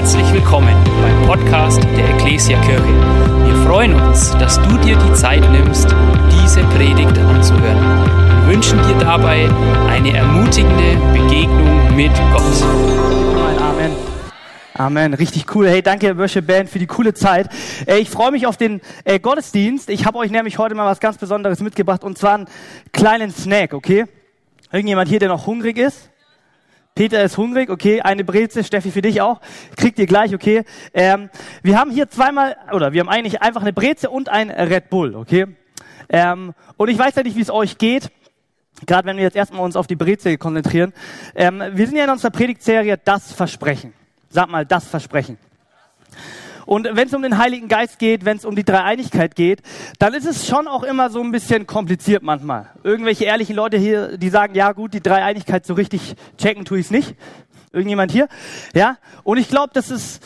Herzlich willkommen beim Podcast der Ecclesia Kirche. Wir freuen uns, dass du dir die Zeit nimmst, diese Predigt anzuhören. Wir wünschen dir dabei eine ermutigende Begegnung mit Gott. Amen. Amen, richtig cool. Hey, danke Worship Band für die coole Zeit. Ich freue mich auf den äh, Gottesdienst. Ich habe euch nämlich heute mal was ganz Besonderes mitgebracht und zwar einen kleinen Snack, okay? Irgendjemand hier, der noch hungrig ist? Peter ist hungrig, okay, eine Breze, Steffi für dich auch, kriegt ihr gleich, okay. Ähm, wir haben hier zweimal, oder wir haben eigentlich einfach eine Breze und ein Red Bull, okay. Ähm, und ich weiß ja nicht, wie es euch geht, gerade wenn wir jetzt erstmal uns auf die Breze konzentrieren. Ähm, wir sind ja in unserer Predigtserie Das Versprechen. Sag mal, das Versprechen. Und wenn es um den Heiligen Geist geht, wenn es um die Dreieinigkeit geht, dann ist es schon auch immer so ein bisschen kompliziert manchmal. Irgendwelche ehrlichen Leute hier, die sagen, ja gut, die Dreieinigkeit so richtig checken tue ich es nicht. Irgendjemand hier? Ja? Und ich glaube, das ist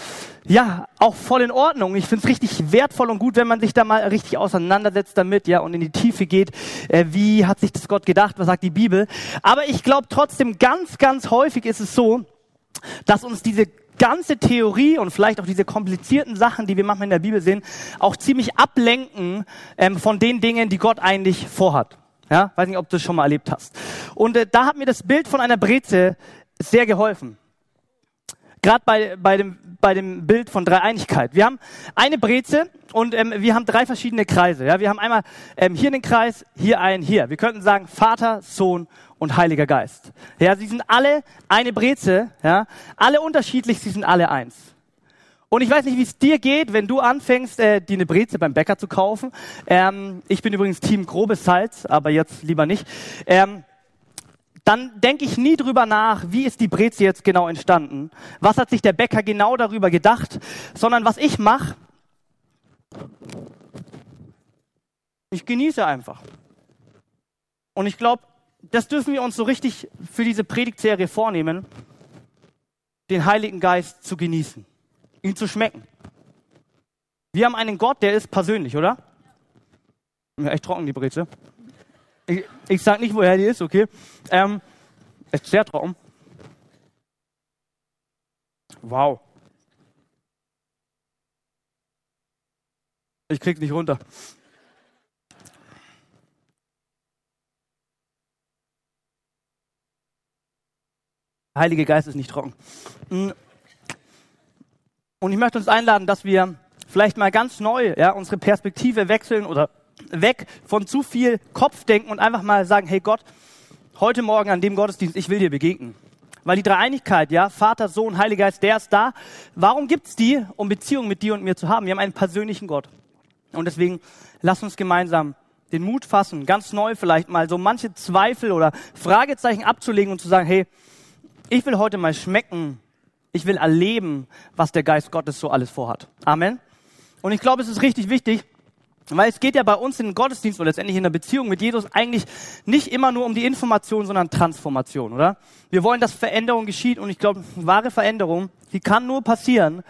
ja auch voll in Ordnung. Ich finde es richtig wertvoll und gut, wenn man sich da mal richtig auseinandersetzt damit, ja, und in die Tiefe geht. Äh, wie hat sich das Gott gedacht? Was sagt die Bibel? Aber ich glaube trotzdem, ganz, ganz häufig ist es so, dass uns diese ganze Theorie und vielleicht auch diese komplizierten Sachen, die wir manchmal in der Bibel sehen, auch ziemlich ablenken ähm, von den Dingen, die Gott eigentlich vorhat. Ja, weiß nicht, ob du das schon mal erlebt hast. Und äh, da hat mir das Bild von einer Breze sehr geholfen. Gerade bei, bei, dem, bei dem Bild von Dreieinigkeit. Wir haben eine Breze und ähm, wir haben drei verschiedene Kreise. Ja, wir haben einmal ähm, hier einen Kreis, hier einen, hier. Wir könnten sagen Vater, Sohn und Heiliger Geist. Ja, sie sind alle eine Breze, ja, alle unterschiedlich, sie sind alle eins. Und ich weiß nicht, wie es dir geht, wenn du anfängst, äh, dir eine Breze beim Bäcker zu kaufen. Ähm, ich bin übrigens Team grobes Salz, aber jetzt lieber nicht. Ähm, dann denke ich nie drüber nach, wie ist die Breze jetzt genau entstanden? Was hat sich der Bäcker genau darüber gedacht? Sondern was ich mache, ich genieße einfach. Und ich glaube, das dürfen wir uns so richtig für diese Predigtserie vornehmen, den Heiligen Geist zu genießen, ihn zu schmecken. Wir haben einen Gott, der ist persönlich, oder? Ja, echt trocken, die Breze. Ich, ich sag nicht, woher die ist, okay? Ähm, ist sehr trocken. Wow. Ich krieg's nicht runter. Heilige Geist ist nicht trocken. Mm. Und ich möchte uns einladen, dass wir vielleicht mal ganz neu ja, unsere Perspektive wechseln oder weg von zu viel Kopfdenken und einfach mal sagen, hey Gott, heute Morgen an dem Gottesdienst, ich will dir begegnen. Weil die Dreieinigkeit, ja, Vater, Sohn, Heiliger Geist, der ist da. Warum gibt's die, um Beziehungen mit dir und mir zu haben? Wir haben einen persönlichen Gott. Und deswegen lass uns gemeinsam den Mut fassen, ganz neu vielleicht mal so manche Zweifel oder Fragezeichen abzulegen und zu sagen, hey, ich will heute mal schmecken, ich will erleben, was der Geist Gottes so alles vorhat. Amen. Und ich glaube, es ist richtig wichtig, weil es geht ja bei uns in den Gottesdienst oder letztendlich in der Beziehung mit Jesus eigentlich nicht immer nur um die Information, sondern Transformation, oder? Wir wollen, dass Veränderung geschieht und ich glaube, wahre Veränderung, die kann nur passieren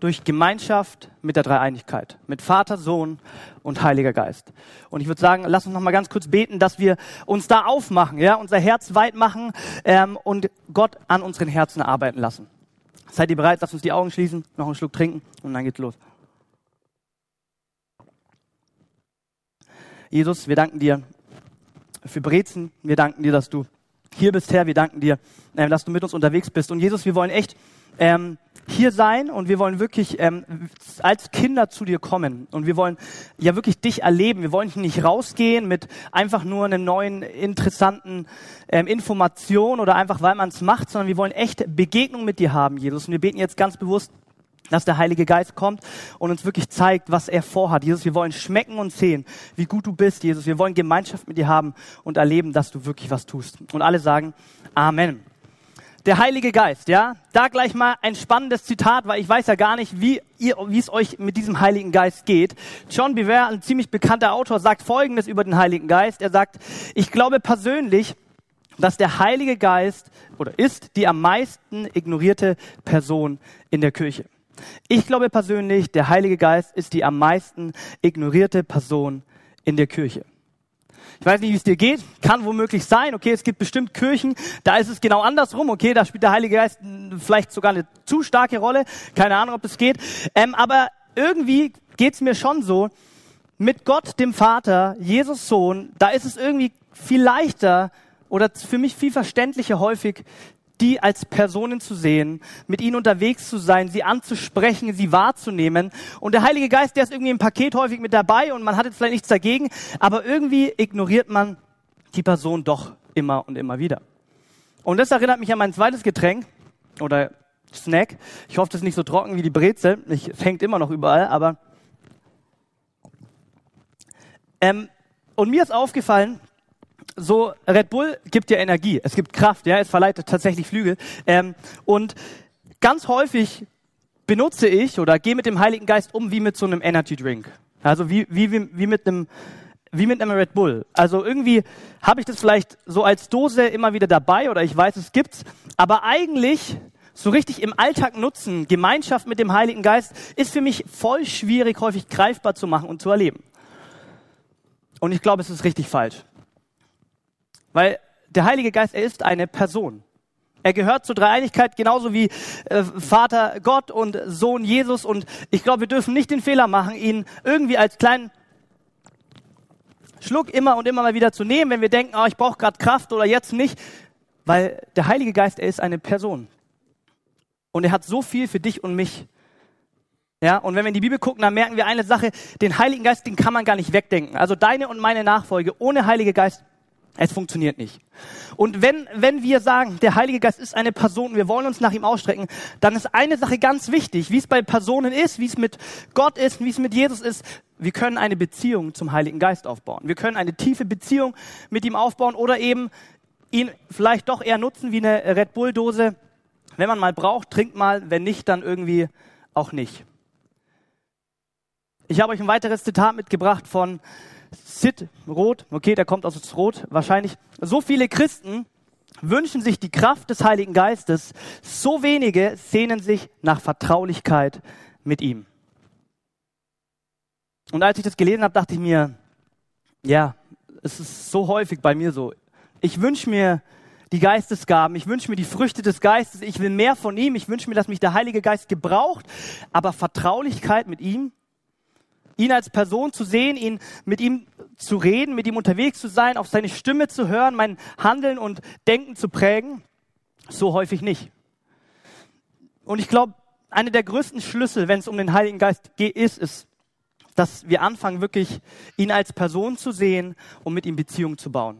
durch Gemeinschaft mit der Dreieinigkeit, mit Vater, Sohn und Heiliger Geist. Und ich würde sagen, lass uns noch mal ganz kurz beten, dass wir uns da aufmachen, ja, unser Herz weit machen ähm, und Gott an unseren Herzen arbeiten lassen. Seid ihr bereit? Lass uns die Augen schließen, noch einen Schluck trinken und dann geht's los. Jesus, wir danken dir für Brezen. Wir danken dir, dass du hier bist, Herr. Wir danken dir, äh, dass du mit uns unterwegs bist. Und Jesus, wir wollen echt ähm, hier sein und wir wollen wirklich ähm, als Kinder zu dir kommen und wir wollen ja wirklich dich erleben. Wir wollen nicht rausgehen mit einfach nur einem neuen interessanten ähm, Information oder einfach weil man es macht, sondern wir wollen echt Begegnung mit dir haben, Jesus. Und wir beten jetzt ganz bewusst, dass der Heilige Geist kommt und uns wirklich zeigt, was er vorhat. Jesus, wir wollen schmecken und sehen, wie gut du bist, Jesus. Wir wollen Gemeinschaft mit dir haben und erleben, dass du wirklich was tust. Und alle sagen Amen der Heilige Geist, ja? Da gleich mal ein spannendes Zitat, weil ich weiß ja gar nicht, wie, ihr, wie es euch mit diesem Heiligen Geist geht. John Bevere, ein ziemlich bekannter Autor, sagt Folgendes über den Heiligen Geist. Er sagt, ich glaube persönlich, dass der Heilige Geist oder ist die am meisten ignorierte Person in der Kirche. Ich glaube persönlich, der Heilige Geist ist die am meisten ignorierte Person in der Kirche. Ich weiß nicht, wie es dir geht. Kann womöglich sein. Okay, es gibt bestimmt Kirchen, da ist es genau andersrum. Okay, da spielt der Heilige Geist vielleicht sogar eine zu starke Rolle. Keine Ahnung, ob es geht. Ähm, aber irgendwie geht's mir schon so, mit Gott, dem Vater, Jesus Sohn, da ist es irgendwie viel leichter oder für mich viel verständlicher häufig, die als Personen zu sehen, mit ihnen unterwegs zu sein, sie anzusprechen, sie wahrzunehmen. Und der Heilige Geist, der ist irgendwie im Paket häufig mit dabei und man hat jetzt vielleicht nichts dagegen, aber irgendwie ignoriert man die Person doch immer und immer wieder. Und das erinnert mich an mein zweites Getränk oder Snack. Ich hoffe, das ist nicht so trocken wie die Brezel. es hängt immer noch überall, aber ähm, und mir ist aufgefallen, so Red Bull gibt dir Energie, es gibt Kraft, ja, es verleiht tatsächlich Flügel. Ähm, und ganz häufig benutze ich oder gehe mit dem Heiligen Geist um wie mit so einem Energy Drink. Also wie, wie, wie, wie mit einem wie mit einem Red Bull. Also irgendwie habe ich das vielleicht so als Dose immer wieder dabei oder ich weiß, es gibt's, aber eigentlich so richtig im Alltag nutzen, Gemeinschaft mit dem Heiligen Geist, ist für mich voll schwierig, häufig greifbar zu machen und zu erleben. Und ich glaube, es ist richtig falsch. Weil der Heilige Geist, er ist eine Person. Er gehört zur Dreieinigkeit genauso wie äh, Vater Gott und Sohn Jesus. Und ich glaube, wir dürfen nicht den Fehler machen, ihn irgendwie als kleinen Schluck immer und immer mal wieder zu nehmen, wenn wir denken, oh, ich brauche gerade Kraft oder jetzt nicht. Weil der Heilige Geist, er ist eine Person. Und er hat so viel für dich und mich. Ja, und wenn wir in die Bibel gucken, dann merken wir eine Sache, den Heiligen Geist, den kann man gar nicht wegdenken. Also deine und meine Nachfolge ohne Heilige Geist es funktioniert nicht. Und wenn, wenn wir sagen, der Heilige Geist ist eine Person, wir wollen uns nach ihm ausstrecken, dann ist eine Sache ganz wichtig, wie es bei Personen ist, wie es mit Gott ist, wie es mit Jesus ist. Wir können eine Beziehung zum Heiligen Geist aufbauen. Wir können eine tiefe Beziehung mit ihm aufbauen oder eben ihn vielleicht doch eher nutzen wie eine Red Bull Dose. Wenn man mal braucht, trinkt mal, wenn nicht, dann irgendwie auch nicht. Ich habe euch ein weiteres Zitat mitgebracht von Sid Roth, okay, der kommt aus Roth wahrscheinlich. So viele Christen wünschen sich die Kraft des Heiligen Geistes, so wenige sehnen sich nach Vertraulichkeit mit ihm. Und als ich das gelesen habe, dachte ich mir, ja, es ist so häufig bei mir so. Ich wünsche mir die Geistesgaben, ich wünsche mir die Früchte des Geistes, ich will mehr von ihm, ich wünsche mir, dass mich der Heilige Geist gebraucht, aber Vertraulichkeit mit ihm, ihn als Person zu sehen, ihn mit ihm zu reden, mit ihm unterwegs zu sein, auf seine Stimme zu hören, mein Handeln und Denken zu prägen, so häufig nicht. Und ich glaube, einer der größten Schlüssel, wenn es um den Heiligen Geist geht, ist, ist, dass wir anfangen, wirklich ihn als Person zu sehen und mit ihm Beziehungen zu bauen.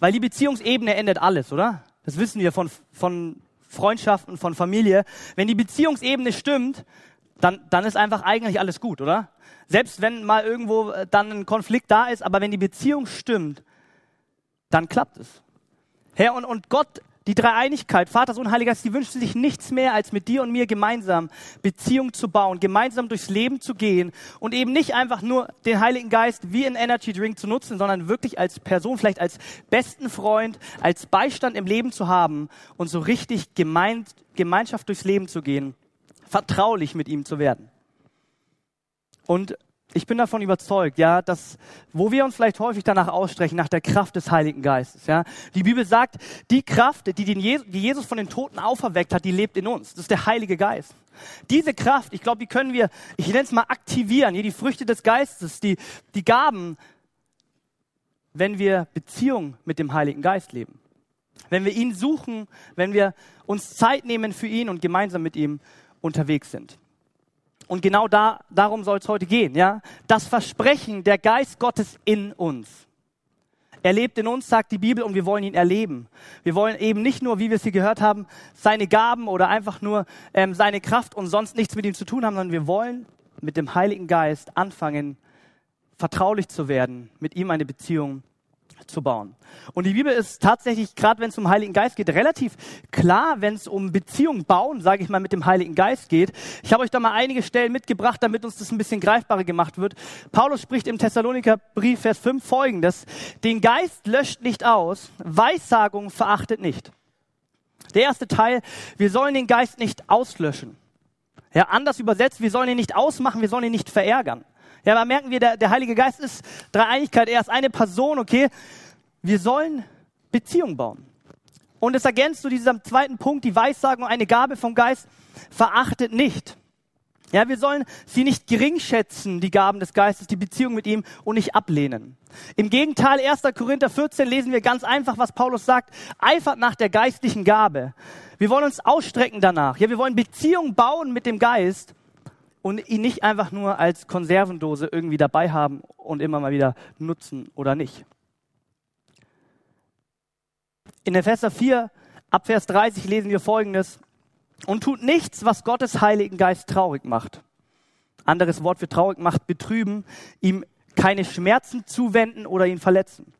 Weil die Beziehungsebene endet alles, oder? Das wissen wir von, von Freundschaften, von Familie. Wenn die Beziehungsebene stimmt, dann, dann ist einfach eigentlich alles gut, oder? Selbst wenn mal irgendwo äh, dann ein Konflikt da ist, aber wenn die Beziehung stimmt, dann klappt es. Herr, und, und Gott, die Dreieinigkeit, Vater, Sohn, Heiliger Geist, die wünschen sich nichts mehr, als mit dir und mir gemeinsam Beziehung zu bauen, gemeinsam durchs Leben zu gehen und eben nicht einfach nur den Heiligen Geist wie ein Energy Drink zu nutzen, sondern wirklich als Person, vielleicht als besten Freund, als Beistand im Leben zu haben und so richtig gemein, Gemeinschaft durchs Leben zu gehen vertraulich mit ihm zu werden. Und ich bin davon überzeugt, ja, dass, wo wir uns vielleicht häufig danach ausstrechen, nach der Kraft des Heiligen Geistes, ja. Die Bibel sagt, die Kraft, die, den Jesus, die Jesus von den Toten auferweckt hat, die lebt in uns. Das ist der Heilige Geist. Diese Kraft, ich glaube, die können wir, ich nenne es mal aktivieren, hier die Früchte des Geistes, die, die Gaben, wenn wir Beziehung mit dem Heiligen Geist leben. Wenn wir ihn suchen, wenn wir uns Zeit nehmen für ihn und gemeinsam mit ihm unterwegs sind. Und genau da, darum soll es heute gehen, ja? Das Versprechen, der Geist Gottes in uns. Er lebt in uns, sagt die Bibel, und wir wollen ihn erleben. Wir wollen eben nicht nur, wie wir es hier gehört haben, seine Gaben oder einfach nur ähm, seine Kraft und sonst nichts mit ihm zu tun haben, sondern wir wollen mit dem Heiligen Geist anfangen, vertraulich zu werden, mit ihm eine Beziehung zu bauen. Und die Bibel ist tatsächlich, gerade wenn es um Heiligen Geist geht, relativ klar, wenn es um Beziehung bauen, sage ich mal, mit dem Heiligen Geist geht. Ich habe euch da mal einige Stellen mitgebracht, damit uns das ein bisschen greifbarer gemacht wird. Paulus spricht im Thessaloniker Brief, Vers 5 folgendes. Den Geist löscht nicht aus, Weissagung verachtet nicht. Der erste Teil, wir sollen den Geist nicht auslöschen. Ja, anders übersetzt, wir sollen ihn nicht ausmachen, wir sollen ihn nicht verärgern. Ja, da merken wir, der, der Heilige Geist ist Dreieinigkeit. Er ist eine Person, okay? Wir sollen Beziehung bauen. Und es ergänzt zu diesem zweiten Punkt, die Weissagung, eine Gabe vom Geist, verachtet nicht. Ja, wir sollen sie nicht gering schätzen, die Gaben des Geistes, die Beziehung mit ihm und nicht ablehnen. Im Gegenteil, 1. Korinther 14 lesen wir ganz einfach, was Paulus sagt, eifert nach der geistlichen Gabe. Wir wollen uns ausstrecken danach. Ja, wir wollen Beziehung bauen mit dem Geist und ihn nicht einfach nur als Konservendose irgendwie dabei haben und immer mal wieder nutzen oder nicht. In Epheser 4, ab Vers 30 lesen wir Folgendes und tut nichts, was Gottes Heiligen Geist traurig macht. Anderes Wort für traurig macht, betrüben, ihm keine Schmerzen zuwenden oder ihn verletzen.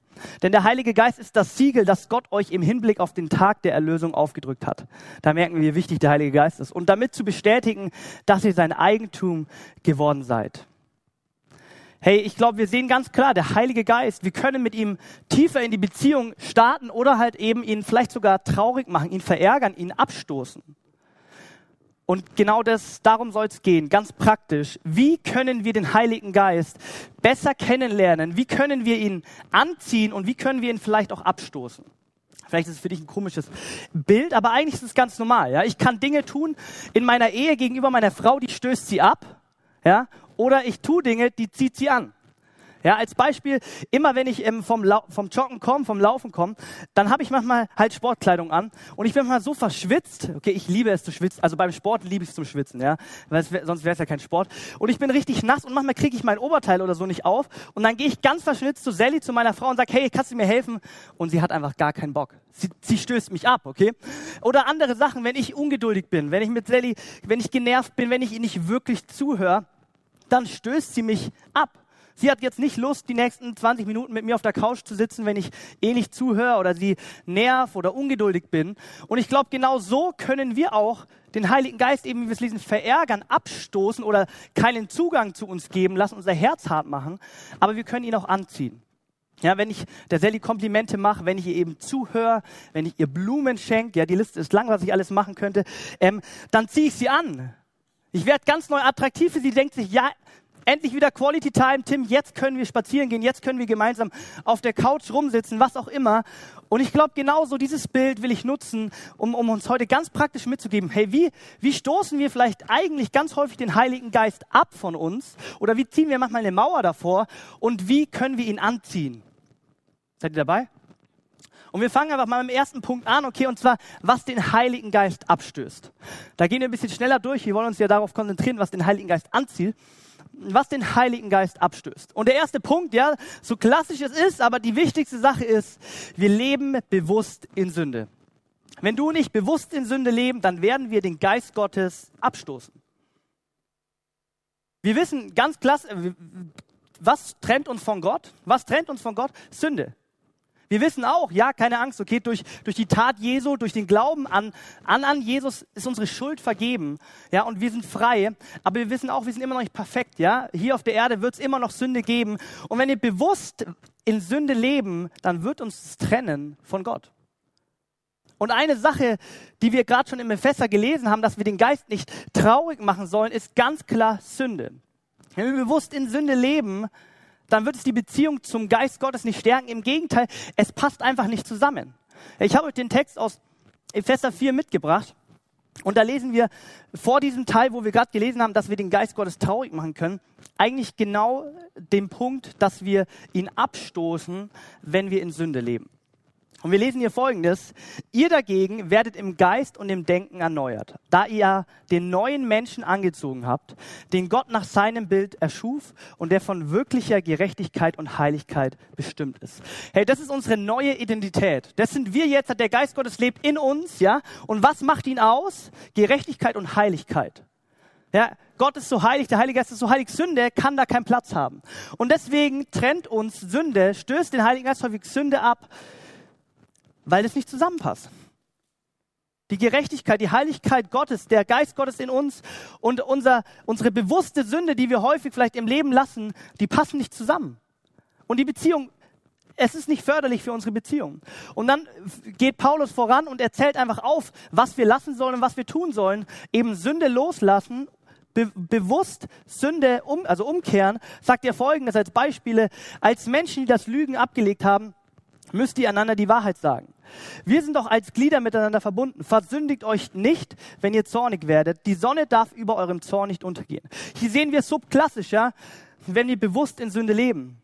Denn der Heilige Geist ist das Siegel, das Gott euch im Hinblick auf den Tag der Erlösung aufgedrückt hat. Da merken wir, wie wichtig der Heilige Geist ist. Und damit zu bestätigen, dass ihr sein Eigentum geworden seid. Hey, ich glaube, wir sehen ganz klar, der Heilige Geist, wir können mit ihm tiefer in die Beziehung starten oder halt eben ihn vielleicht sogar traurig machen, ihn verärgern, ihn abstoßen. Und genau das, darum soll es gehen, ganz praktisch. Wie können wir den Heiligen Geist besser kennenlernen? Wie können wir ihn anziehen und wie können wir ihn vielleicht auch abstoßen? Vielleicht ist es für dich ein komisches Bild, aber eigentlich ist es ganz normal. Ja? Ich kann Dinge tun in meiner Ehe gegenüber meiner Frau, die stößt sie ab. Ja? Oder ich tue Dinge, die zieht sie an. Ja, als Beispiel, immer wenn ich ähm, vom, vom Joggen komme, vom Laufen komme, dann habe ich manchmal halt Sportkleidung an und ich bin manchmal so verschwitzt. Okay, ich liebe es zu schwitzen. Also beim Sport liebe ich es zum Schwitzen, ja, weil wär, sonst wäre es ja kein Sport. Und ich bin richtig nass und manchmal kriege ich mein Oberteil oder so nicht auf und dann gehe ich ganz verschwitzt zu Sally, zu meiner Frau und sage, hey, kannst du mir helfen? Und sie hat einfach gar keinen Bock. Sie, sie stößt mich ab, okay? Oder andere Sachen, wenn ich ungeduldig bin, wenn ich mit Sally, wenn ich genervt bin, wenn ich ihr nicht wirklich zuhöre, dann stößt sie mich ab. Sie hat jetzt nicht Lust, die nächsten 20 Minuten mit mir auf der Couch zu sitzen, wenn ich eh nicht zuhöre oder sie nerv oder ungeduldig bin. Und ich glaube, genau so können wir auch den Heiligen Geist eben, wie wir es lesen, verärgern, abstoßen oder keinen Zugang zu uns geben, lassen unser Herz hart machen. Aber wir können ihn auch anziehen. Ja, wenn ich der Sally Komplimente mache, wenn ich ihr eben zuhöre, wenn ich ihr Blumen schenke, ja, die Liste ist lang, was ich alles machen könnte, ähm, dann ziehe ich sie an. Ich werde ganz neu attraktiv für sie, denkt sich, ja, endlich wieder Quality Time, Tim, jetzt können wir spazieren gehen, jetzt können wir gemeinsam auf der Couch rumsitzen, was auch immer. Und ich glaube, genauso dieses Bild will ich nutzen, um, um uns heute ganz praktisch mitzugeben, hey, wie, wie stoßen wir vielleicht eigentlich ganz häufig den Heiligen Geist ab von uns? Oder wie ziehen wir manchmal eine Mauer davor? Und wie können wir ihn anziehen? Seid ihr dabei? Und wir fangen einfach mal mit dem ersten Punkt an, okay, und zwar, was den Heiligen Geist abstößt. Da gehen wir ein bisschen schneller durch. Wir wollen uns ja darauf konzentrieren, was den Heiligen Geist anzieht was den Heiligen Geist abstößt. Und der erste Punkt, ja, so klassisch es ist, aber die wichtigste Sache ist, wir leben bewusst in Sünde. Wenn du nicht bewusst in Sünde leben, dann werden wir den Geist Gottes abstoßen. Wir wissen ganz klasse, äh, was trennt uns von Gott? Was trennt uns von Gott? Sünde. Wir wissen auch, ja, keine Angst, okay, durch, durch die Tat Jesu, durch den Glauben an, an, an Jesus ist unsere Schuld vergeben, ja, und wir sind frei. Aber wir wissen auch, wir sind immer noch nicht perfekt, ja. Hier auf der Erde wird es immer noch Sünde geben. Und wenn wir bewusst in Sünde leben, dann wird uns das trennen von Gott. Und eine Sache, die wir gerade schon im Epheser gelesen haben, dass wir den Geist nicht traurig machen sollen, ist ganz klar Sünde. Wenn wir bewusst in Sünde leben, dann wird es die Beziehung zum Geist Gottes nicht stärken. Im Gegenteil, es passt einfach nicht zusammen. Ich habe euch den Text aus Epheser 4 mitgebracht. Und da lesen wir vor diesem Teil, wo wir gerade gelesen haben, dass wir den Geist Gottes traurig machen können, eigentlich genau den Punkt, dass wir ihn abstoßen, wenn wir in Sünde leben. Und wir lesen hier Folgendes. Ihr dagegen werdet im Geist und im Denken erneuert, da ihr den neuen Menschen angezogen habt, den Gott nach seinem Bild erschuf und der von wirklicher Gerechtigkeit und Heiligkeit bestimmt ist. Hey, das ist unsere neue Identität. Das sind wir jetzt, der Geist Gottes lebt in uns, ja? Und was macht ihn aus? Gerechtigkeit und Heiligkeit. Ja, Gott ist so heilig, der Heilige Geist ist so heilig, Sünde kann da keinen Platz haben. Und deswegen trennt uns Sünde, stößt den Heiligen Geist häufig Sünde ab, weil es nicht zusammenpasst. Die Gerechtigkeit, die Heiligkeit Gottes, der Geist Gottes in uns und unser, unsere bewusste Sünde, die wir häufig vielleicht im Leben lassen, die passen nicht zusammen. Und die Beziehung, es ist nicht förderlich für unsere Beziehung. Und dann geht Paulus voran und erzählt einfach auf, was wir lassen sollen und was wir tun sollen. Eben Sünde loslassen be bewusst Sünde, um, also umkehren, sagt er folgendes als Beispiele. Als Menschen, die das Lügen abgelegt haben, müsst ihr einander die Wahrheit sagen. Wir sind doch als Glieder miteinander verbunden. Versündigt euch nicht, wenn ihr zornig werdet. Die Sonne darf über eurem Zorn nicht untergehen. Hier sehen wir subklassisch, ja, wenn wir bewusst in Sünde leben.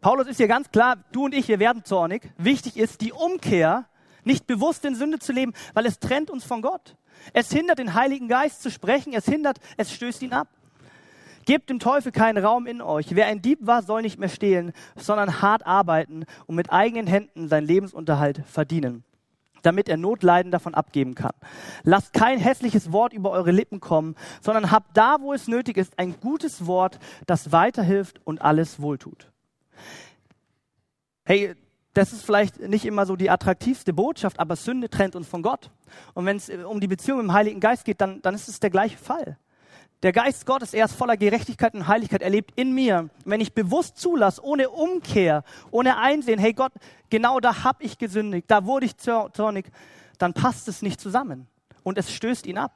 Paulus ist hier ganz klar, du und ich, wir werden zornig. Wichtig ist die Umkehr, nicht bewusst in Sünde zu leben, weil es trennt uns von Gott. Es hindert den Heiligen Geist zu sprechen, es hindert, es stößt ihn ab. Gebt dem Teufel keinen Raum in euch. Wer ein Dieb war, soll nicht mehr stehlen, sondern hart arbeiten und mit eigenen Händen seinen Lebensunterhalt verdienen, damit er Notleiden davon abgeben kann. Lasst kein hässliches Wort über eure Lippen kommen, sondern habt da, wo es nötig ist, ein gutes Wort, das weiterhilft und alles wohltut. Hey, das ist vielleicht nicht immer so die attraktivste Botschaft, aber Sünde trennt uns von Gott. Und wenn es um die Beziehung mit dem Heiligen Geist geht, dann, dann ist es der gleiche Fall. Der Geist Gottes, er ist voller Gerechtigkeit und Heiligkeit, er lebt in mir. Wenn ich bewusst zulasse, ohne Umkehr, ohne Einsehen, hey Gott, genau da habe ich gesündigt, da wurde ich zornig, dann passt es nicht zusammen. Und es stößt ihn ab.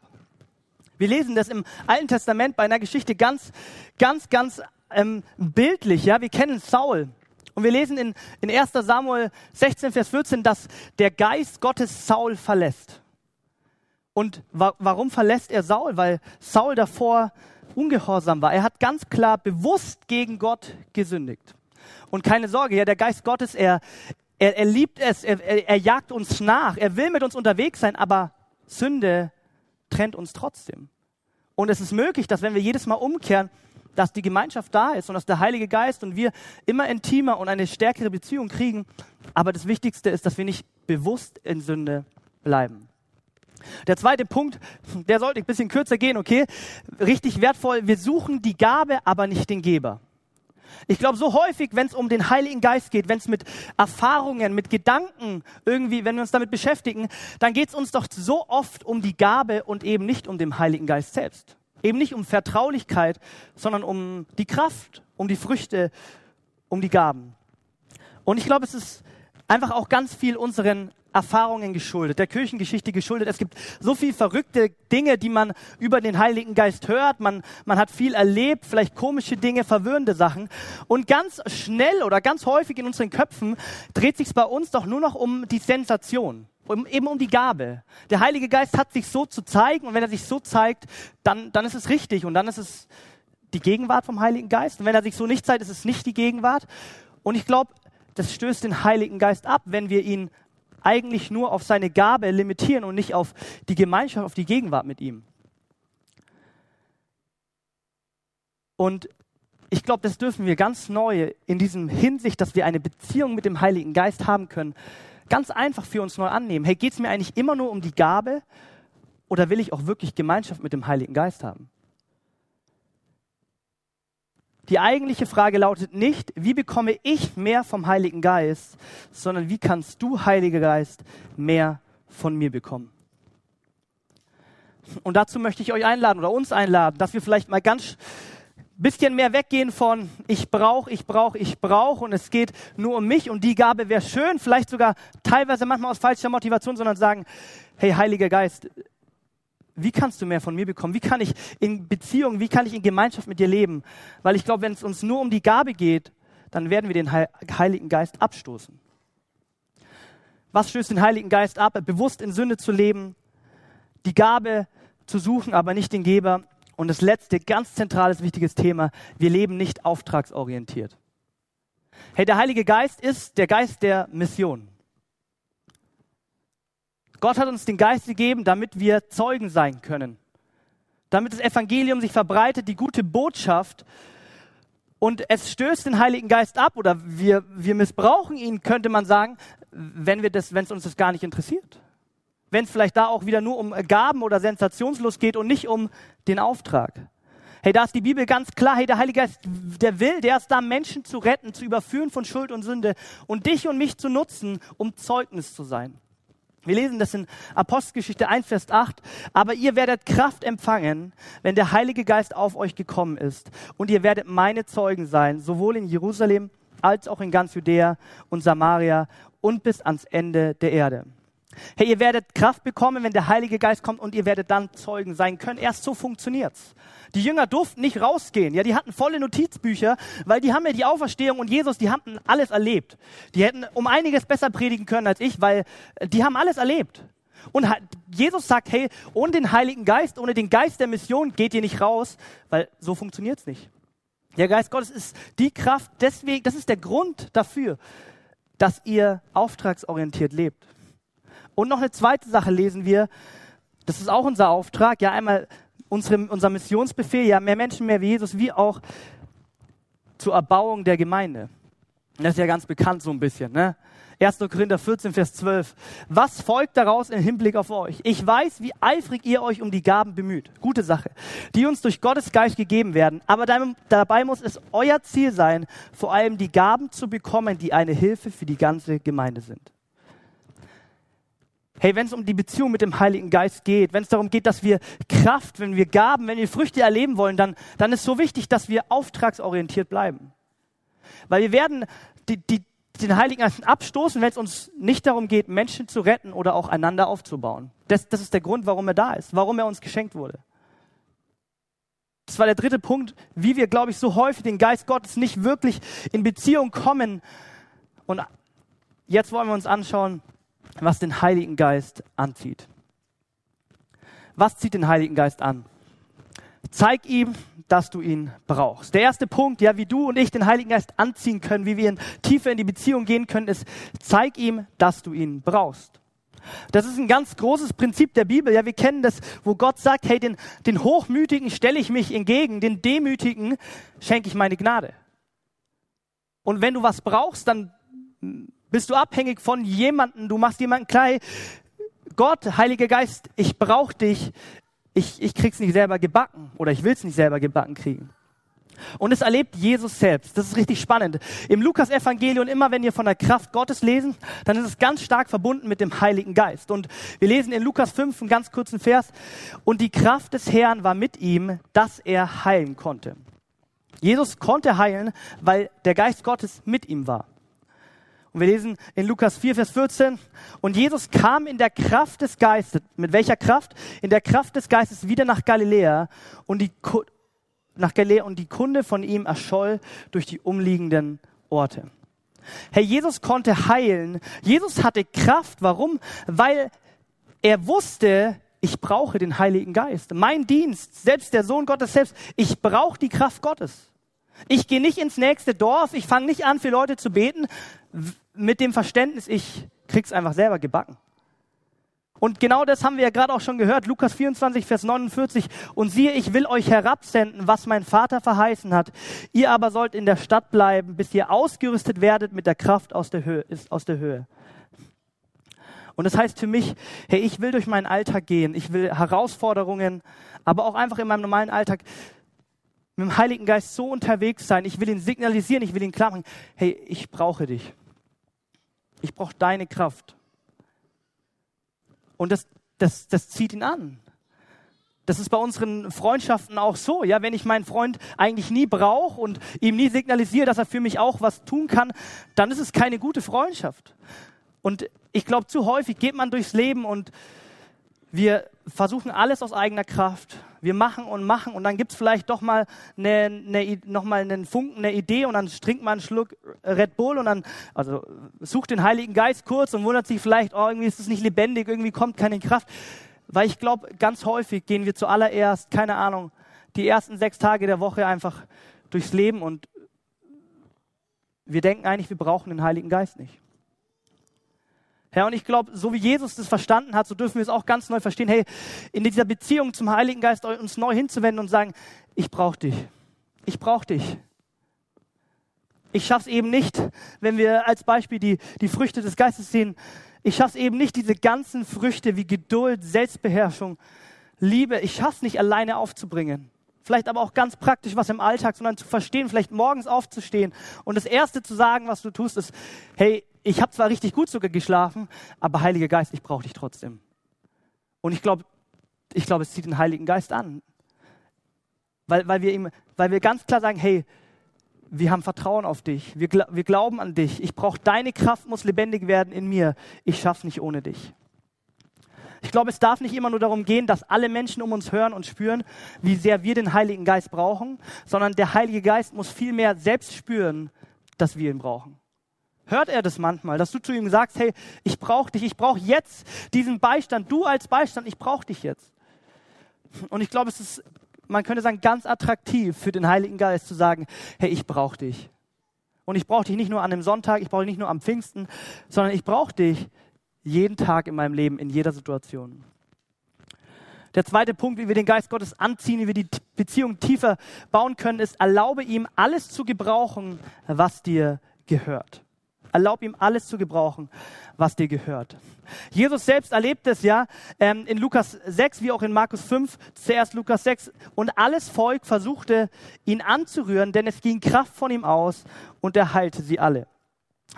Wir lesen das im Alten Testament bei einer Geschichte ganz, ganz, ganz ähm, bildlich. Ja, wir kennen Saul. Und wir lesen in, in 1 Samuel 16, Vers 14, dass der Geist Gottes Saul verlässt. Und wa warum verlässt er Saul? Weil Saul davor ungehorsam war. Er hat ganz klar bewusst gegen Gott gesündigt. Und keine Sorge, ja, der Geist Gottes, er, er, er liebt es, er, er, er jagt uns nach, er will mit uns unterwegs sein, aber Sünde trennt uns trotzdem. Und es ist möglich, dass wenn wir jedes Mal umkehren, dass die Gemeinschaft da ist und dass der Heilige Geist und wir immer intimer und eine stärkere Beziehung kriegen. Aber das Wichtigste ist, dass wir nicht bewusst in Sünde bleiben. Der zweite Punkt, der sollte ein bisschen kürzer gehen, okay? Richtig wertvoll. Wir suchen die Gabe, aber nicht den Geber. Ich glaube, so häufig, wenn es um den Heiligen Geist geht, wenn es mit Erfahrungen, mit Gedanken irgendwie, wenn wir uns damit beschäftigen, dann geht es uns doch so oft um die Gabe und eben nicht um den Heiligen Geist selbst. Eben nicht um Vertraulichkeit, sondern um die Kraft, um die Früchte, um die Gaben. Und ich glaube, es ist einfach auch ganz viel unseren Erfahrungen geschuldet, der Kirchengeschichte geschuldet. Es gibt so viel verrückte Dinge, die man über den Heiligen Geist hört. Man, man hat viel erlebt, vielleicht komische Dinge, verwirrende Sachen. Und ganz schnell oder ganz häufig in unseren Köpfen dreht sich bei uns doch nur noch um die Sensation um, eben um die Gabe. Der Heilige Geist hat sich so zu zeigen und wenn er sich so zeigt, dann, dann ist es richtig und dann ist es die Gegenwart vom Heiligen Geist. Und wenn er sich so nicht zeigt, ist es nicht die Gegenwart. Und ich glaube, das stößt den Heiligen Geist ab, wenn wir ihn eigentlich nur auf seine Gabe limitieren und nicht auf die Gemeinschaft, auf die Gegenwart mit ihm. Und ich glaube, das dürfen wir ganz neu in diesem Hinsicht, dass wir eine Beziehung mit dem Heiligen Geist haben können, ganz einfach für uns neu annehmen. Hey, geht es mir eigentlich immer nur um die Gabe oder will ich auch wirklich Gemeinschaft mit dem Heiligen Geist haben? Die eigentliche Frage lautet nicht, wie bekomme ich mehr vom Heiligen Geist, sondern wie kannst du, Heiliger Geist, mehr von mir bekommen? Und dazu möchte ich euch einladen oder uns einladen, dass wir vielleicht mal ganz bisschen mehr weggehen von ich brauche, ich brauche, ich brauche und es geht nur um mich und die Gabe wäre schön, vielleicht sogar teilweise manchmal aus falscher Motivation, sondern sagen, hey Heiliger Geist, wie kannst du mehr von mir bekommen? Wie kann ich in Beziehung, wie kann ich in Gemeinschaft mit dir leben? Weil ich glaube, wenn es uns nur um die Gabe geht, dann werden wir den Heiligen Geist abstoßen. Was stößt den Heiligen Geist ab? Bewusst in Sünde zu leben, die Gabe zu suchen, aber nicht den Geber und das letzte, ganz zentrales, wichtiges Thema, wir leben nicht auftragsorientiert. Hey, der Heilige Geist ist der Geist der Mission. Gott hat uns den Geist gegeben, damit wir Zeugen sein können. Damit das Evangelium sich verbreitet, die gute Botschaft. Und es stößt den Heiligen Geist ab oder wir, wir missbrauchen ihn, könnte man sagen, wenn, es uns das gar nicht interessiert wenn es vielleicht da auch wieder nur um Gaben oder Sensationslust geht und nicht um den Auftrag. Hey, da ist die Bibel ganz klar. Hey, der Heilige Geist, der will, der ist da, Menschen zu retten, zu überführen von Schuld und Sünde und dich und mich zu nutzen, um Zeugnis zu sein. Wir lesen das in Apostelgeschichte 1, Vers 8. Aber ihr werdet Kraft empfangen, wenn der Heilige Geist auf euch gekommen ist. Und ihr werdet meine Zeugen sein, sowohl in Jerusalem als auch in ganz Judäa und Samaria und bis ans Ende der Erde. Hey, ihr werdet Kraft bekommen, wenn der Heilige Geist kommt und ihr werdet dann Zeugen sein können. Erst so funktioniert's. Die Jünger durften nicht rausgehen. Ja, die hatten volle Notizbücher, weil die haben ja die Auferstehung und Jesus, die hatten alles erlebt. Die hätten um einiges besser predigen können als ich, weil äh, die haben alles erlebt. Und Jesus sagt, hey, ohne den Heiligen Geist, ohne den Geist der Mission geht ihr nicht raus, weil so funktioniert's nicht. Der Geist Gottes ist die Kraft, deswegen, das ist der Grund dafür, dass ihr auftragsorientiert lebt. Und noch eine zweite Sache lesen wir, das ist auch unser Auftrag, ja einmal unsere, unser Missionsbefehl, ja mehr Menschen, mehr wie Jesus, wie auch zur Erbauung der Gemeinde. Das ist ja ganz bekannt so ein bisschen. Ne? 1. Korinther 14, Vers 12. Was folgt daraus im Hinblick auf euch? Ich weiß, wie eifrig ihr euch um die Gaben bemüht. Gute Sache. Die uns durch Gottes Geist gegeben werden. Aber dabei muss es euer Ziel sein, vor allem die Gaben zu bekommen, die eine Hilfe für die ganze Gemeinde sind. Hey, wenn es um die Beziehung mit dem Heiligen Geist geht, wenn es darum geht, dass wir Kraft, wenn wir Gaben, wenn wir Früchte erleben wollen, dann, dann ist so wichtig, dass wir auftragsorientiert bleiben. Weil wir werden die, die, den Heiligen Geist abstoßen, wenn es uns nicht darum geht, Menschen zu retten oder auch einander aufzubauen. Das, das ist der Grund, warum er da ist, warum er uns geschenkt wurde. Das war der dritte Punkt, wie wir, glaube ich, so häufig den Geist Gottes nicht wirklich in Beziehung kommen. Und jetzt wollen wir uns anschauen, was den Heiligen Geist anzieht. Was zieht den Heiligen Geist an? Zeig ihm, dass du ihn brauchst. Der erste Punkt, ja, wie du und ich den Heiligen Geist anziehen können, wie wir in, tiefer in die Beziehung gehen können, ist, zeig ihm, dass du ihn brauchst. Das ist ein ganz großes Prinzip der Bibel. Ja, wir kennen das, wo Gott sagt, hey, den, den Hochmütigen stelle ich mich entgegen, den Demütigen schenke ich meine Gnade. Und wenn du was brauchst, dann bist du abhängig von jemandem, du machst jemanden klein. Gott, Heiliger Geist, ich brauche dich, ich, ich krieg's nicht selber gebacken oder ich will's nicht selber gebacken kriegen. Und es erlebt Jesus selbst. Das ist richtig spannend. Im Lukas-Evangelium, immer wenn ihr von der Kraft Gottes lesen, dann ist es ganz stark verbunden mit dem Heiligen Geist. Und wir lesen in Lukas 5 einen ganz kurzen Vers. Und die Kraft des Herrn war mit ihm, dass er heilen konnte. Jesus konnte heilen, weil der Geist Gottes mit ihm war. Und wir lesen in Lukas 4, Vers 14. Und Jesus kam in der Kraft des Geistes. Mit welcher Kraft? In der Kraft des Geistes wieder nach Galiläa und die, nach Galiläa und die Kunde von ihm erscholl durch die umliegenden Orte. Herr Jesus konnte heilen. Jesus hatte Kraft. Warum? Weil er wusste, ich brauche den Heiligen Geist. Mein Dienst, selbst der Sohn Gottes selbst, ich brauche die Kraft Gottes. Ich gehe nicht ins nächste Dorf, ich fange nicht an, für Leute zu beten, mit dem Verständnis, ich krieg's einfach selber gebacken. Und genau das haben wir ja gerade auch schon gehört, Lukas 24, Vers 49. Und siehe, ich will euch herabsenden, was mein Vater verheißen hat. Ihr aber sollt in der Stadt bleiben, bis ihr ausgerüstet werdet mit der Kraft aus der Höhe. Ist aus der Höhe. Und das heißt für mich, hey, ich will durch meinen Alltag gehen, ich will Herausforderungen, aber auch einfach in meinem normalen Alltag mit dem Heiligen Geist so unterwegs sein. Ich will ihn signalisieren, ich will ihn klar machen. Hey, ich brauche dich. Ich brauche deine Kraft. Und das, das, das zieht ihn an. Das ist bei unseren Freundschaften auch so. Ja, wenn ich meinen Freund eigentlich nie brauche und ihm nie signalisiere, dass er für mich auch was tun kann, dann ist es keine gute Freundschaft. Und ich glaube, zu häufig geht man durchs Leben und wir versuchen alles aus eigener Kraft. Wir machen und machen und dann gibt es vielleicht doch mal, eine, eine, noch mal einen Funken, eine Idee und dann trinkt man einen Schluck Red Bull und dann also sucht den Heiligen Geist kurz und wundert sich vielleicht, oh, irgendwie ist es nicht lebendig, irgendwie kommt keine Kraft. Weil ich glaube, ganz häufig gehen wir zuallererst, keine Ahnung, die ersten sechs Tage der Woche einfach durchs Leben und wir denken eigentlich, wir brauchen den Heiligen Geist nicht. Ja, und ich glaube, so wie Jesus das verstanden hat, so dürfen wir es auch ganz neu verstehen. Hey, in dieser Beziehung zum Heiligen Geist uns neu hinzuwenden und sagen, ich brauche dich. Ich brauche dich. Ich schaff's eben nicht, wenn wir als Beispiel die, die Früchte des Geistes sehen. Ich schaff's eben nicht, diese ganzen Früchte wie Geduld, Selbstbeherrschung, Liebe. Ich schaff's nicht alleine aufzubringen. Vielleicht aber auch ganz praktisch was im Alltag, sondern zu verstehen, vielleicht morgens aufzustehen und das erste zu sagen, was du tust, ist, hey, ich habe zwar richtig gut sogar geschlafen, aber Heiliger Geist, ich brauche dich trotzdem. Und ich glaube, ich glaube, es zieht den Heiligen Geist an. Weil, weil, wir ihm, weil wir ganz klar sagen, hey, wir haben Vertrauen auf dich, wir, wir glauben an dich, ich brauche deine Kraft, muss lebendig werden in mir, ich schaffe nicht ohne dich. Ich glaube, es darf nicht immer nur darum gehen, dass alle Menschen um uns hören und spüren, wie sehr wir den Heiligen Geist brauchen, sondern der Heilige Geist muss vielmehr selbst spüren, dass wir ihn brauchen. Hört er das manchmal, dass du zu ihm sagst, hey, ich brauche dich, ich brauche jetzt diesen Beistand, du als Beistand, ich brauche dich jetzt. Und ich glaube, es ist, man könnte sagen, ganz attraktiv für den Heiligen Geist zu sagen, hey, ich brauche dich. Und ich brauche dich nicht nur an einem Sonntag, ich brauche dich nicht nur am Pfingsten, sondern ich brauche dich jeden Tag in meinem Leben, in jeder Situation. Der zweite Punkt, wie wir den Geist Gottes anziehen, wie wir die Beziehung tiefer bauen können, ist, erlaube ihm alles zu gebrauchen, was dir gehört. Erlaub ihm alles zu gebrauchen, was dir gehört. Jesus selbst erlebt es ja ähm, in Lukas 6 wie auch in Markus 5, zuerst Lukas 6. Und alles Volk versuchte ihn anzurühren, denn es ging Kraft von ihm aus und er heilte sie alle.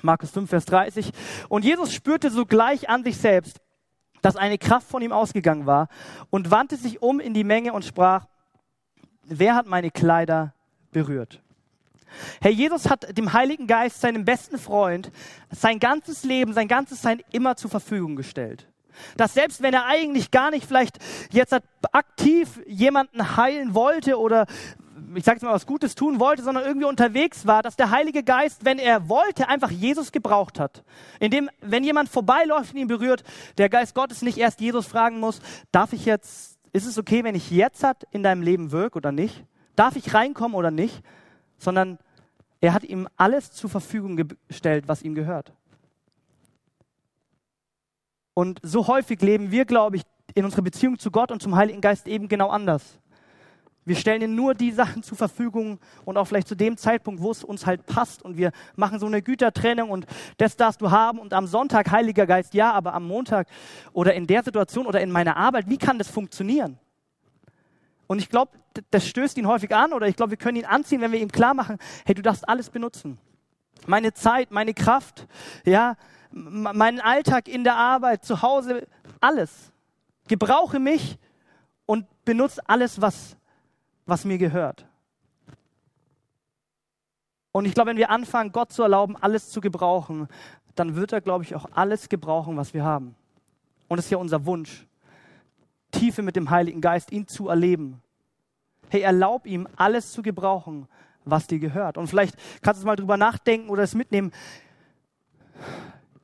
Markus 5, Vers 30. Und Jesus spürte sogleich an sich selbst, dass eine Kraft von ihm ausgegangen war und wandte sich um in die Menge und sprach, wer hat meine Kleider berührt? Herr Jesus hat dem Heiligen Geist, seinem besten Freund, sein ganzes Leben, sein ganzes Sein immer zur Verfügung gestellt. Dass selbst wenn er eigentlich gar nicht vielleicht jetzt aktiv jemanden heilen wollte oder ich sage jetzt mal was Gutes tun wollte, sondern irgendwie unterwegs war, dass der Heilige Geist, wenn er wollte, einfach Jesus gebraucht hat. Indem, wenn jemand vorbeiläuft und ihn berührt, der Geist Gottes nicht erst Jesus fragen muss, darf ich jetzt, ist es okay, wenn ich jetzt hat in deinem Leben wirke oder nicht? Darf ich reinkommen oder nicht? Sondern er hat ihm alles zur Verfügung gestellt, was ihm gehört. Und so häufig leben wir, glaube ich, in unserer Beziehung zu Gott und zum Heiligen Geist eben genau anders. Wir stellen ihm nur die Sachen zur Verfügung und auch vielleicht zu dem Zeitpunkt, wo es uns halt passt. Und wir machen so eine Gütertrennung und das darfst du haben. Und am Sonntag, Heiliger Geist, ja, aber am Montag oder in der Situation oder in meiner Arbeit, wie kann das funktionieren? Und ich glaube, das stößt ihn häufig an oder ich glaube, wir können ihn anziehen, wenn wir ihm klar machen, hey, du darfst alles benutzen. Meine Zeit, meine Kraft, ja, meinen Alltag in der Arbeit, zu Hause, alles. Gebrauche mich und benutze alles, was, was mir gehört. Und ich glaube, wenn wir anfangen, Gott zu erlauben, alles zu gebrauchen, dann wird er, glaube ich, auch alles gebrauchen, was wir haben. Und das ist ja unser Wunsch. Tiefe mit dem Heiligen Geist, ihn zu erleben. Hey, erlaub ihm, alles zu gebrauchen, was dir gehört. Und vielleicht kannst du mal drüber nachdenken oder es mitnehmen.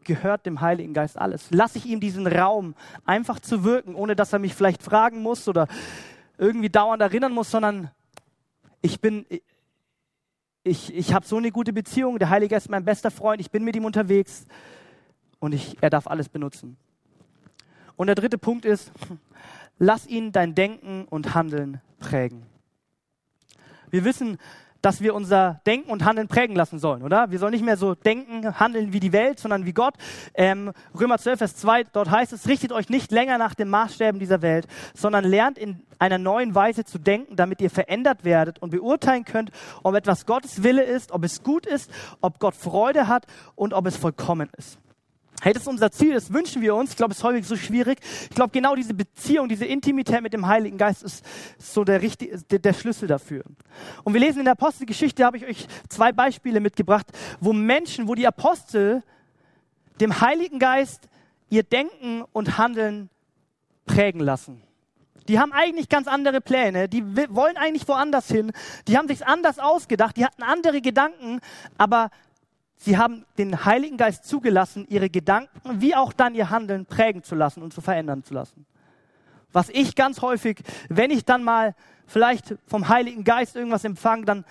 Gehört dem Heiligen Geist alles? Lass ich ihm diesen Raum, einfach zu wirken, ohne dass er mich vielleicht fragen muss oder irgendwie dauernd erinnern muss, sondern ich bin, ich, ich habe so eine gute Beziehung. Der Heilige ist mein bester Freund. Ich bin mit ihm unterwegs und ich, er darf alles benutzen. Und der dritte Punkt ist, lass ihn dein Denken und Handeln prägen. Wir wissen, dass wir unser Denken und Handeln prägen lassen sollen, oder? Wir sollen nicht mehr so denken, handeln wie die Welt, sondern wie Gott. Ähm, Römer 12, Vers 2, dort heißt es, richtet euch nicht länger nach den Maßstäben dieser Welt, sondern lernt in einer neuen Weise zu denken, damit ihr verändert werdet und beurteilen könnt, ob etwas Gottes Wille ist, ob es gut ist, ob Gott Freude hat und ob es vollkommen ist. Hey, das ist unser Ziel, das wünschen wir uns. Ich glaube, es ist häufig so schwierig. Ich glaube, genau diese Beziehung, diese Intimität mit dem Heiligen Geist ist so der, richtige, der, der Schlüssel dafür. Und wir lesen in der Apostelgeschichte, habe ich euch zwei Beispiele mitgebracht, wo Menschen, wo die Apostel dem Heiligen Geist ihr Denken und Handeln prägen lassen. Die haben eigentlich ganz andere Pläne, die wollen eigentlich woanders hin, die haben sich anders ausgedacht, die hatten andere Gedanken, aber Sie haben den Heiligen Geist zugelassen, ihre Gedanken wie auch dann ihr Handeln prägen zu lassen und zu verändern zu lassen. Was ich ganz häufig, wenn ich dann mal vielleicht vom Heiligen Geist irgendwas empfange, dann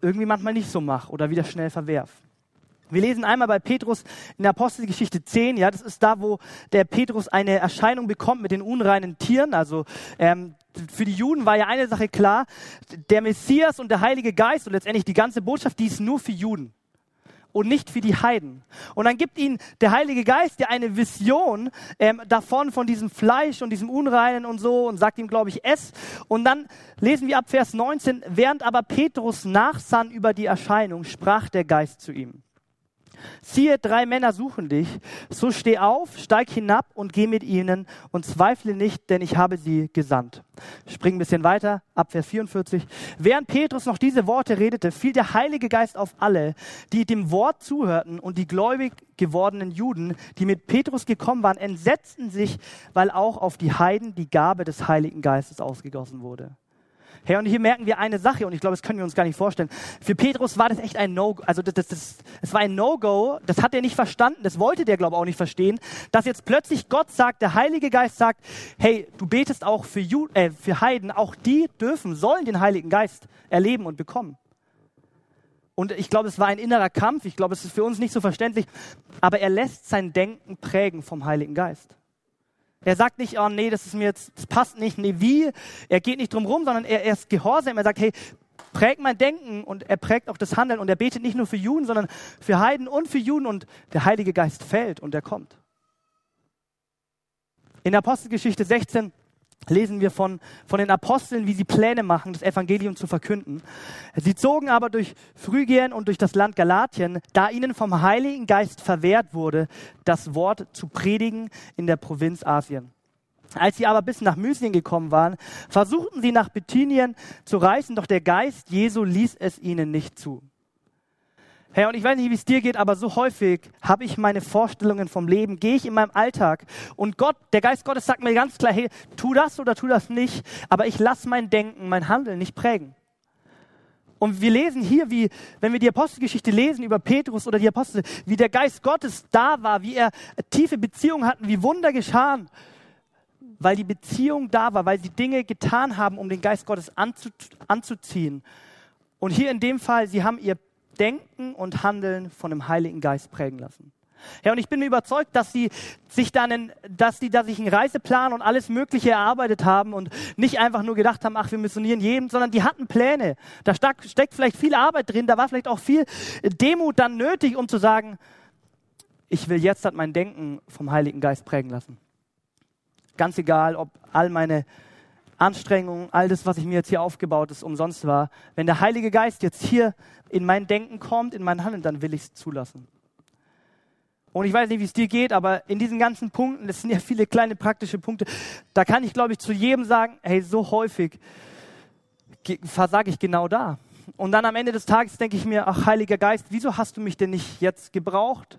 irgendwie manchmal nicht so mache oder wieder schnell verwerf. Wir lesen einmal bei Petrus in der Apostelgeschichte 10, ja, das ist da, wo der Petrus eine Erscheinung bekommt mit den unreinen Tieren. Also ähm, für die Juden war ja eine Sache klar, der Messias und der Heilige Geist und letztendlich die ganze Botschaft, die ist nur für Juden und nicht für die Heiden. Und dann gibt ihnen der Heilige Geist ja eine Vision ähm, davon, von diesem Fleisch und diesem Unreinen und so und sagt ihm, glaube ich, es. Und dann lesen wir ab Vers 19, während aber Petrus nachsann über die Erscheinung, sprach der Geist zu ihm. Siehe, drei Männer suchen dich. So steh auf, steig hinab und geh mit ihnen und zweifle nicht, denn ich habe sie gesandt. Spring ein bisschen weiter, ab Vers 44. Während Petrus noch diese Worte redete, fiel der Heilige Geist auf alle, die dem Wort zuhörten und die gläubig gewordenen Juden, die mit Petrus gekommen waren, entsetzten sich, weil auch auf die Heiden die Gabe des Heiligen Geistes ausgegossen wurde. Hey, und hier merken wir eine Sache, und ich glaube, das können wir uns gar nicht vorstellen. Für Petrus war das echt ein No-Go, also das, das, das, es war ein No-Go, das hat er nicht verstanden, das wollte der, glaube ich, auch nicht verstehen, dass jetzt plötzlich Gott sagt, der Heilige Geist sagt, hey, du betest auch für, Ju äh, für Heiden, auch die dürfen, sollen den Heiligen Geist erleben und bekommen. Und ich glaube, es war ein innerer Kampf, ich glaube, es ist für uns nicht so verständlich, aber er lässt sein Denken prägen vom Heiligen Geist. Er sagt nicht, oh nee, das ist mir jetzt, das passt nicht, nee, wie. Er geht nicht drum rum, sondern er, er ist gehorsam. Er sagt, hey, prägt mein Denken und er prägt auch das Handeln und er betet nicht nur für Juden, sondern für Heiden und für Juden und der Heilige Geist fällt und er kommt. In Apostelgeschichte 16 lesen wir von, von den Aposteln, wie sie Pläne machen, das Evangelium zu verkünden. Sie zogen aber durch Phrygien und durch das Land Galatien, da ihnen vom Heiligen Geist verwehrt wurde, das Wort zu predigen in der Provinz Asien. Als sie aber bis nach Mysien gekommen waren, versuchten sie nach Bithynien zu reisen, doch der Geist Jesu ließ es ihnen nicht zu. Hey, und ich weiß nicht, wie es dir geht, aber so häufig habe ich meine Vorstellungen vom Leben, gehe ich in meinem Alltag und Gott, der Geist Gottes sagt mir ganz klar, hey, tu das oder tu das nicht, aber ich lasse mein Denken, mein Handeln nicht prägen. Und wir lesen hier, wie, wenn wir die Apostelgeschichte lesen über Petrus oder die Apostel, wie der Geist Gottes da war, wie er tiefe Beziehungen hatten, wie Wunder geschahen, weil die Beziehung da war, weil sie Dinge getan haben, um den Geist Gottes anzu, anzuziehen. Und hier in dem Fall, sie haben ihr Denken und Handeln von dem Heiligen Geist prägen lassen. Ja, und ich bin mir überzeugt, dass sie sich dann, dass die da sich einen Reiseplan und alles Mögliche erarbeitet haben und nicht einfach nur gedacht haben, ach, wir missionieren jedem, sondern die hatten Pläne. Da steckt vielleicht viel Arbeit drin, da war vielleicht auch viel Demut dann nötig, um zu sagen, ich will jetzt halt mein Denken vom Heiligen Geist prägen lassen. Ganz egal, ob all meine Anstrengungen, all das, was ich mir jetzt hier aufgebaut ist, umsonst war. Wenn der Heilige Geist jetzt hier in mein Denken kommt, in mein Handeln, dann will ich es zulassen. Und ich weiß nicht, wie es dir geht, aber in diesen ganzen Punkten, das sind ja viele kleine praktische Punkte, da kann ich, glaube ich, zu jedem sagen, hey, so häufig versage ich genau da. Und dann am Ende des Tages denke ich mir, ach, Heiliger Geist, wieso hast du mich denn nicht jetzt gebraucht?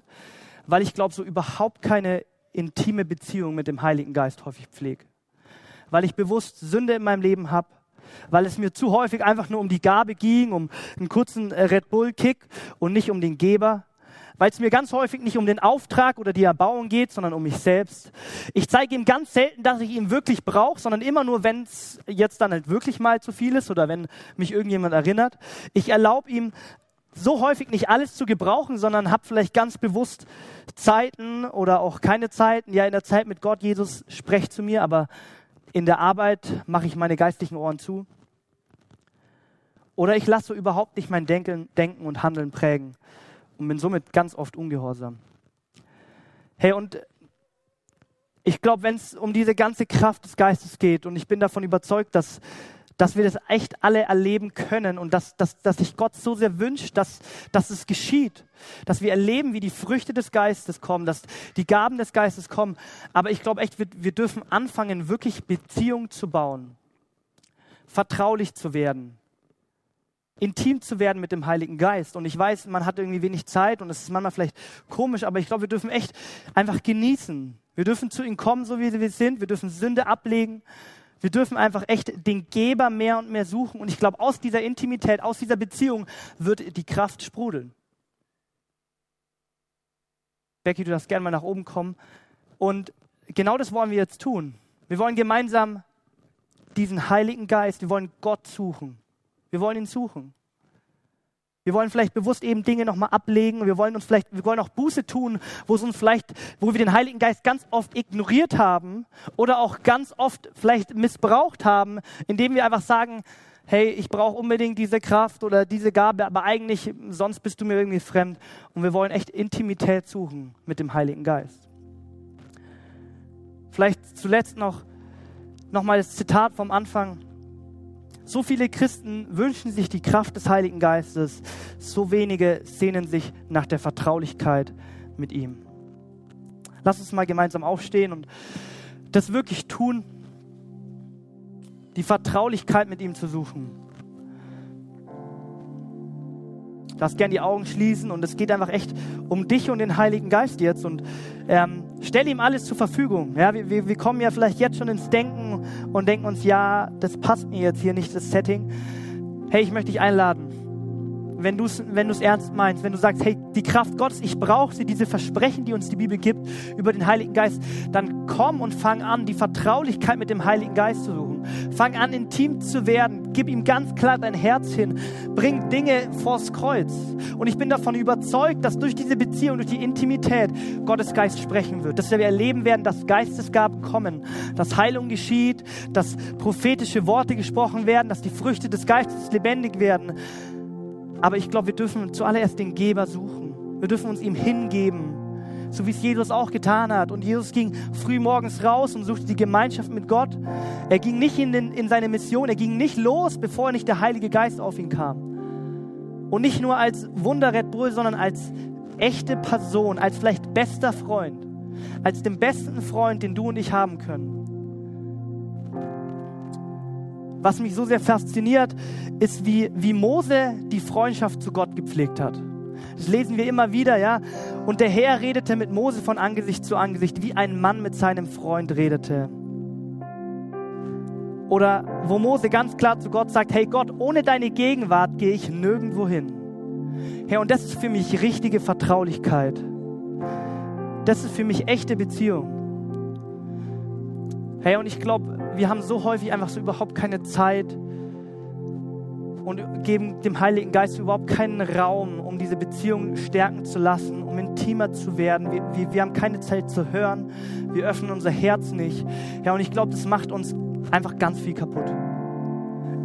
Weil ich glaube, so überhaupt keine intime Beziehung mit dem Heiligen Geist häufig pflege weil ich bewusst Sünde in meinem Leben habe, weil es mir zu häufig einfach nur um die Gabe ging, um einen kurzen äh, Red Bull-Kick und nicht um den Geber, weil es mir ganz häufig nicht um den Auftrag oder die Erbauung geht, sondern um mich selbst. Ich zeige ihm ganz selten, dass ich ihn wirklich brauche, sondern immer nur, wenn es jetzt dann halt wirklich mal zu viel ist oder wenn mich irgendjemand erinnert. Ich erlaube ihm so häufig nicht alles zu gebrauchen, sondern habe vielleicht ganz bewusst Zeiten oder auch keine Zeiten. Ja, in der Zeit mit Gott, Jesus, sprecht zu mir, aber in der Arbeit mache ich meine geistlichen Ohren zu. Oder ich lasse überhaupt nicht mein Denken, Denken und Handeln prägen und bin somit ganz oft ungehorsam. Hey, und ich glaube, wenn es um diese ganze Kraft des Geistes geht, und ich bin davon überzeugt, dass dass wir das echt alle erleben können und dass, dass, dass sich Gott so sehr wünscht, dass, dass es geschieht. Dass wir erleben, wie die Früchte des Geistes kommen, dass die Gaben des Geistes kommen. Aber ich glaube echt, wir, wir dürfen anfangen, wirklich Beziehung zu bauen, vertraulich zu werden, intim zu werden mit dem Heiligen Geist. Und ich weiß, man hat irgendwie wenig Zeit und es ist manchmal vielleicht komisch, aber ich glaube, wir dürfen echt einfach genießen. Wir dürfen zu ihm kommen, so wie wir sind. Wir dürfen Sünde ablegen. Wir dürfen einfach echt den Geber mehr und mehr suchen. Und ich glaube, aus dieser Intimität, aus dieser Beziehung wird die Kraft sprudeln. Becky, du darfst gerne mal nach oben kommen. Und genau das wollen wir jetzt tun. Wir wollen gemeinsam diesen Heiligen Geist, wir wollen Gott suchen. Wir wollen ihn suchen. Wir wollen vielleicht bewusst eben Dinge nochmal ablegen. Wir wollen uns vielleicht, wir wollen auch Buße tun, wo es uns vielleicht, wo wir den Heiligen Geist ganz oft ignoriert haben oder auch ganz oft vielleicht missbraucht haben, indem wir einfach sagen, hey, ich brauche unbedingt diese Kraft oder diese Gabe, aber eigentlich, sonst bist du mir irgendwie fremd. Und wir wollen echt Intimität suchen mit dem Heiligen Geist. Vielleicht zuletzt noch, noch mal das Zitat vom Anfang So viele Christen wünschen sich die Kraft des Heiligen Geistes, so wenige sehnen sich nach der Vertraulichkeit mit ihm. Lass uns mal gemeinsam aufstehen und das wirklich tun, die Vertraulichkeit mit ihm zu suchen. Lass gern die Augen schließen und es geht einfach echt um dich und den Heiligen Geist jetzt und ähm, stell ihm alles zur Verfügung. Ja, wir, wir kommen ja vielleicht jetzt schon ins Denken und denken uns, ja, das passt mir jetzt hier nicht, das Setting. Hey, ich möchte dich einladen wenn du es wenn ernst meinst, wenn du sagst, hey, die Kraft Gottes, ich brauche sie, diese Versprechen, die uns die Bibel gibt über den Heiligen Geist, dann komm und fang an, die Vertraulichkeit mit dem Heiligen Geist zu suchen. Fang an, intim zu werden. Gib ihm ganz klar dein Herz hin. Bring Dinge vors Kreuz. Und ich bin davon überzeugt, dass durch diese Beziehung, durch die Intimität Gottes Geist sprechen wird. Dass wir erleben werden, dass Geistesgaben kommen, dass Heilung geschieht, dass prophetische Worte gesprochen werden, dass die Früchte des Geistes lebendig werden aber ich glaube, wir dürfen zuallererst den Geber suchen. Wir dürfen uns ihm hingeben, so wie es Jesus auch getan hat. Und Jesus ging früh morgens raus und suchte die Gemeinschaft mit Gott. Er ging nicht in, den, in seine Mission, er ging nicht los, bevor nicht der Heilige Geist auf ihn kam. Und nicht nur als Wunderred sondern als echte Person, als vielleicht bester Freund, als den besten Freund, den du und ich haben können was mich so sehr fasziniert, ist, wie, wie Mose die Freundschaft zu Gott gepflegt hat. Das lesen wir immer wieder, ja. Und der Herr redete mit Mose von Angesicht zu Angesicht, wie ein Mann mit seinem Freund redete. Oder wo Mose ganz klar zu Gott sagt, hey Gott, ohne deine Gegenwart gehe ich nirgendwo hin. Herr, und das ist für mich richtige Vertraulichkeit. Das ist für mich echte Beziehung. Hey, und ich glaube, wir haben so häufig einfach so überhaupt keine Zeit und geben dem Heiligen Geist überhaupt keinen Raum, um diese Beziehung stärken zu lassen, um intimer zu werden. Wir, wir, wir haben keine Zeit zu hören. Wir öffnen unser Herz nicht. Ja, und ich glaube, das macht uns einfach ganz viel kaputt.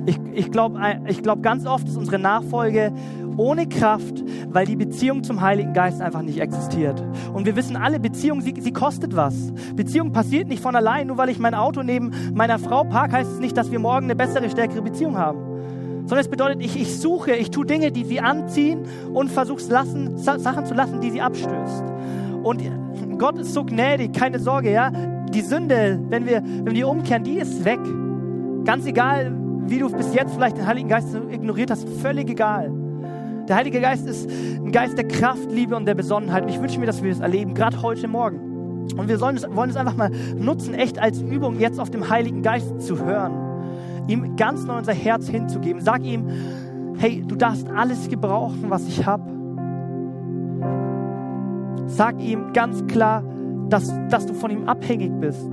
Ich, ich glaube ich glaub, ganz oft ist unsere Nachfolge ohne Kraft, weil die Beziehung zum Heiligen Geist einfach nicht existiert. Und wir wissen alle, Beziehung, sie, sie kostet was. Beziehung passiert nicht von allein. Nur weil ich mein Auto neben meiner Frau park, heißt es nicht, dass wir morgen eine bessere, stärkere Beziehung haben. Sondern es bedeutet, ich, ich suche, ich tue Dinge, die sie anziehen und versuche lassen, Sachen zu lassen, die sie abstößt. Und Gott ist so gnädig, keine Sorge, ja. Die Sünde, wenn wir, wenn wir umkehren, die ist weg. Ganz egal, wie du bis jetzt vielleicht den Heiligen Geist ignoriert hast, völlig egal. Der Heilige Geist ist ein Geist der Kraft, Liebe und der Besonnenheit. Und ich wünsche mir, dass wir das erleben, gerade heute Morgen. Und wir sollen es, wollen es einfach mal nutzen, echt als Übung, jetzt auf dem Heiligen Geist zu hören. Ihm ganz neu unser Herz hinzugeben. Sag ihm, hey, du darfst alles gebrauchen, was ich habe. Sag ihm ganz klar, dass, dass du von ihm abhängig bist.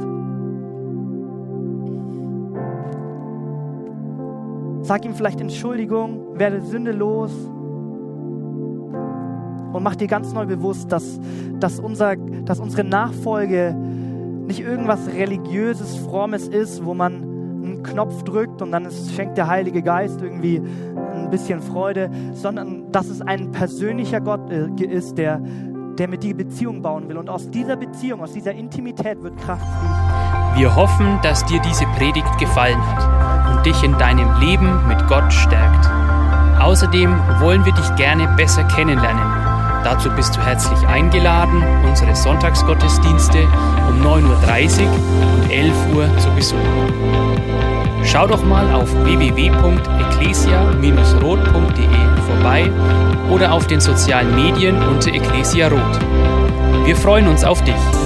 Sag ihm vielleicht Entschuldigung, werde sündelos und mach dir ganz neu bewusst, dass, dass, unser, dass unsere Nachfolge nicht irgendwas religiöses, frommes ist, wo man einen Knopf drückt und dann ist, schenkt der Heilige Geist irgendwie ein bisschen Freude, sondern dass es ein persönlicher Gott äh, ist, der, der mit dir Beziehung bauen will. Und aus dieser Beziehung, aus dieser Intimität wird Kraft fließen. Wir hoffen, dass dir diese Predigt gefallen hat und dich in deinem Leben mit Gott stärkt. Außerdem wollen wir dich gerne besser kennenlernen. Dazu bist du herzlich eingeladen, unsere Sonntagsgottesdienste um 9.30 Uhr und 11 Uhr zu besuchen. Schau doch mal auf www.ecclesia-rot.de vorbei oder auf den sozialen Medien unter Ecclesia Rot. Wir freuen uns auf dich.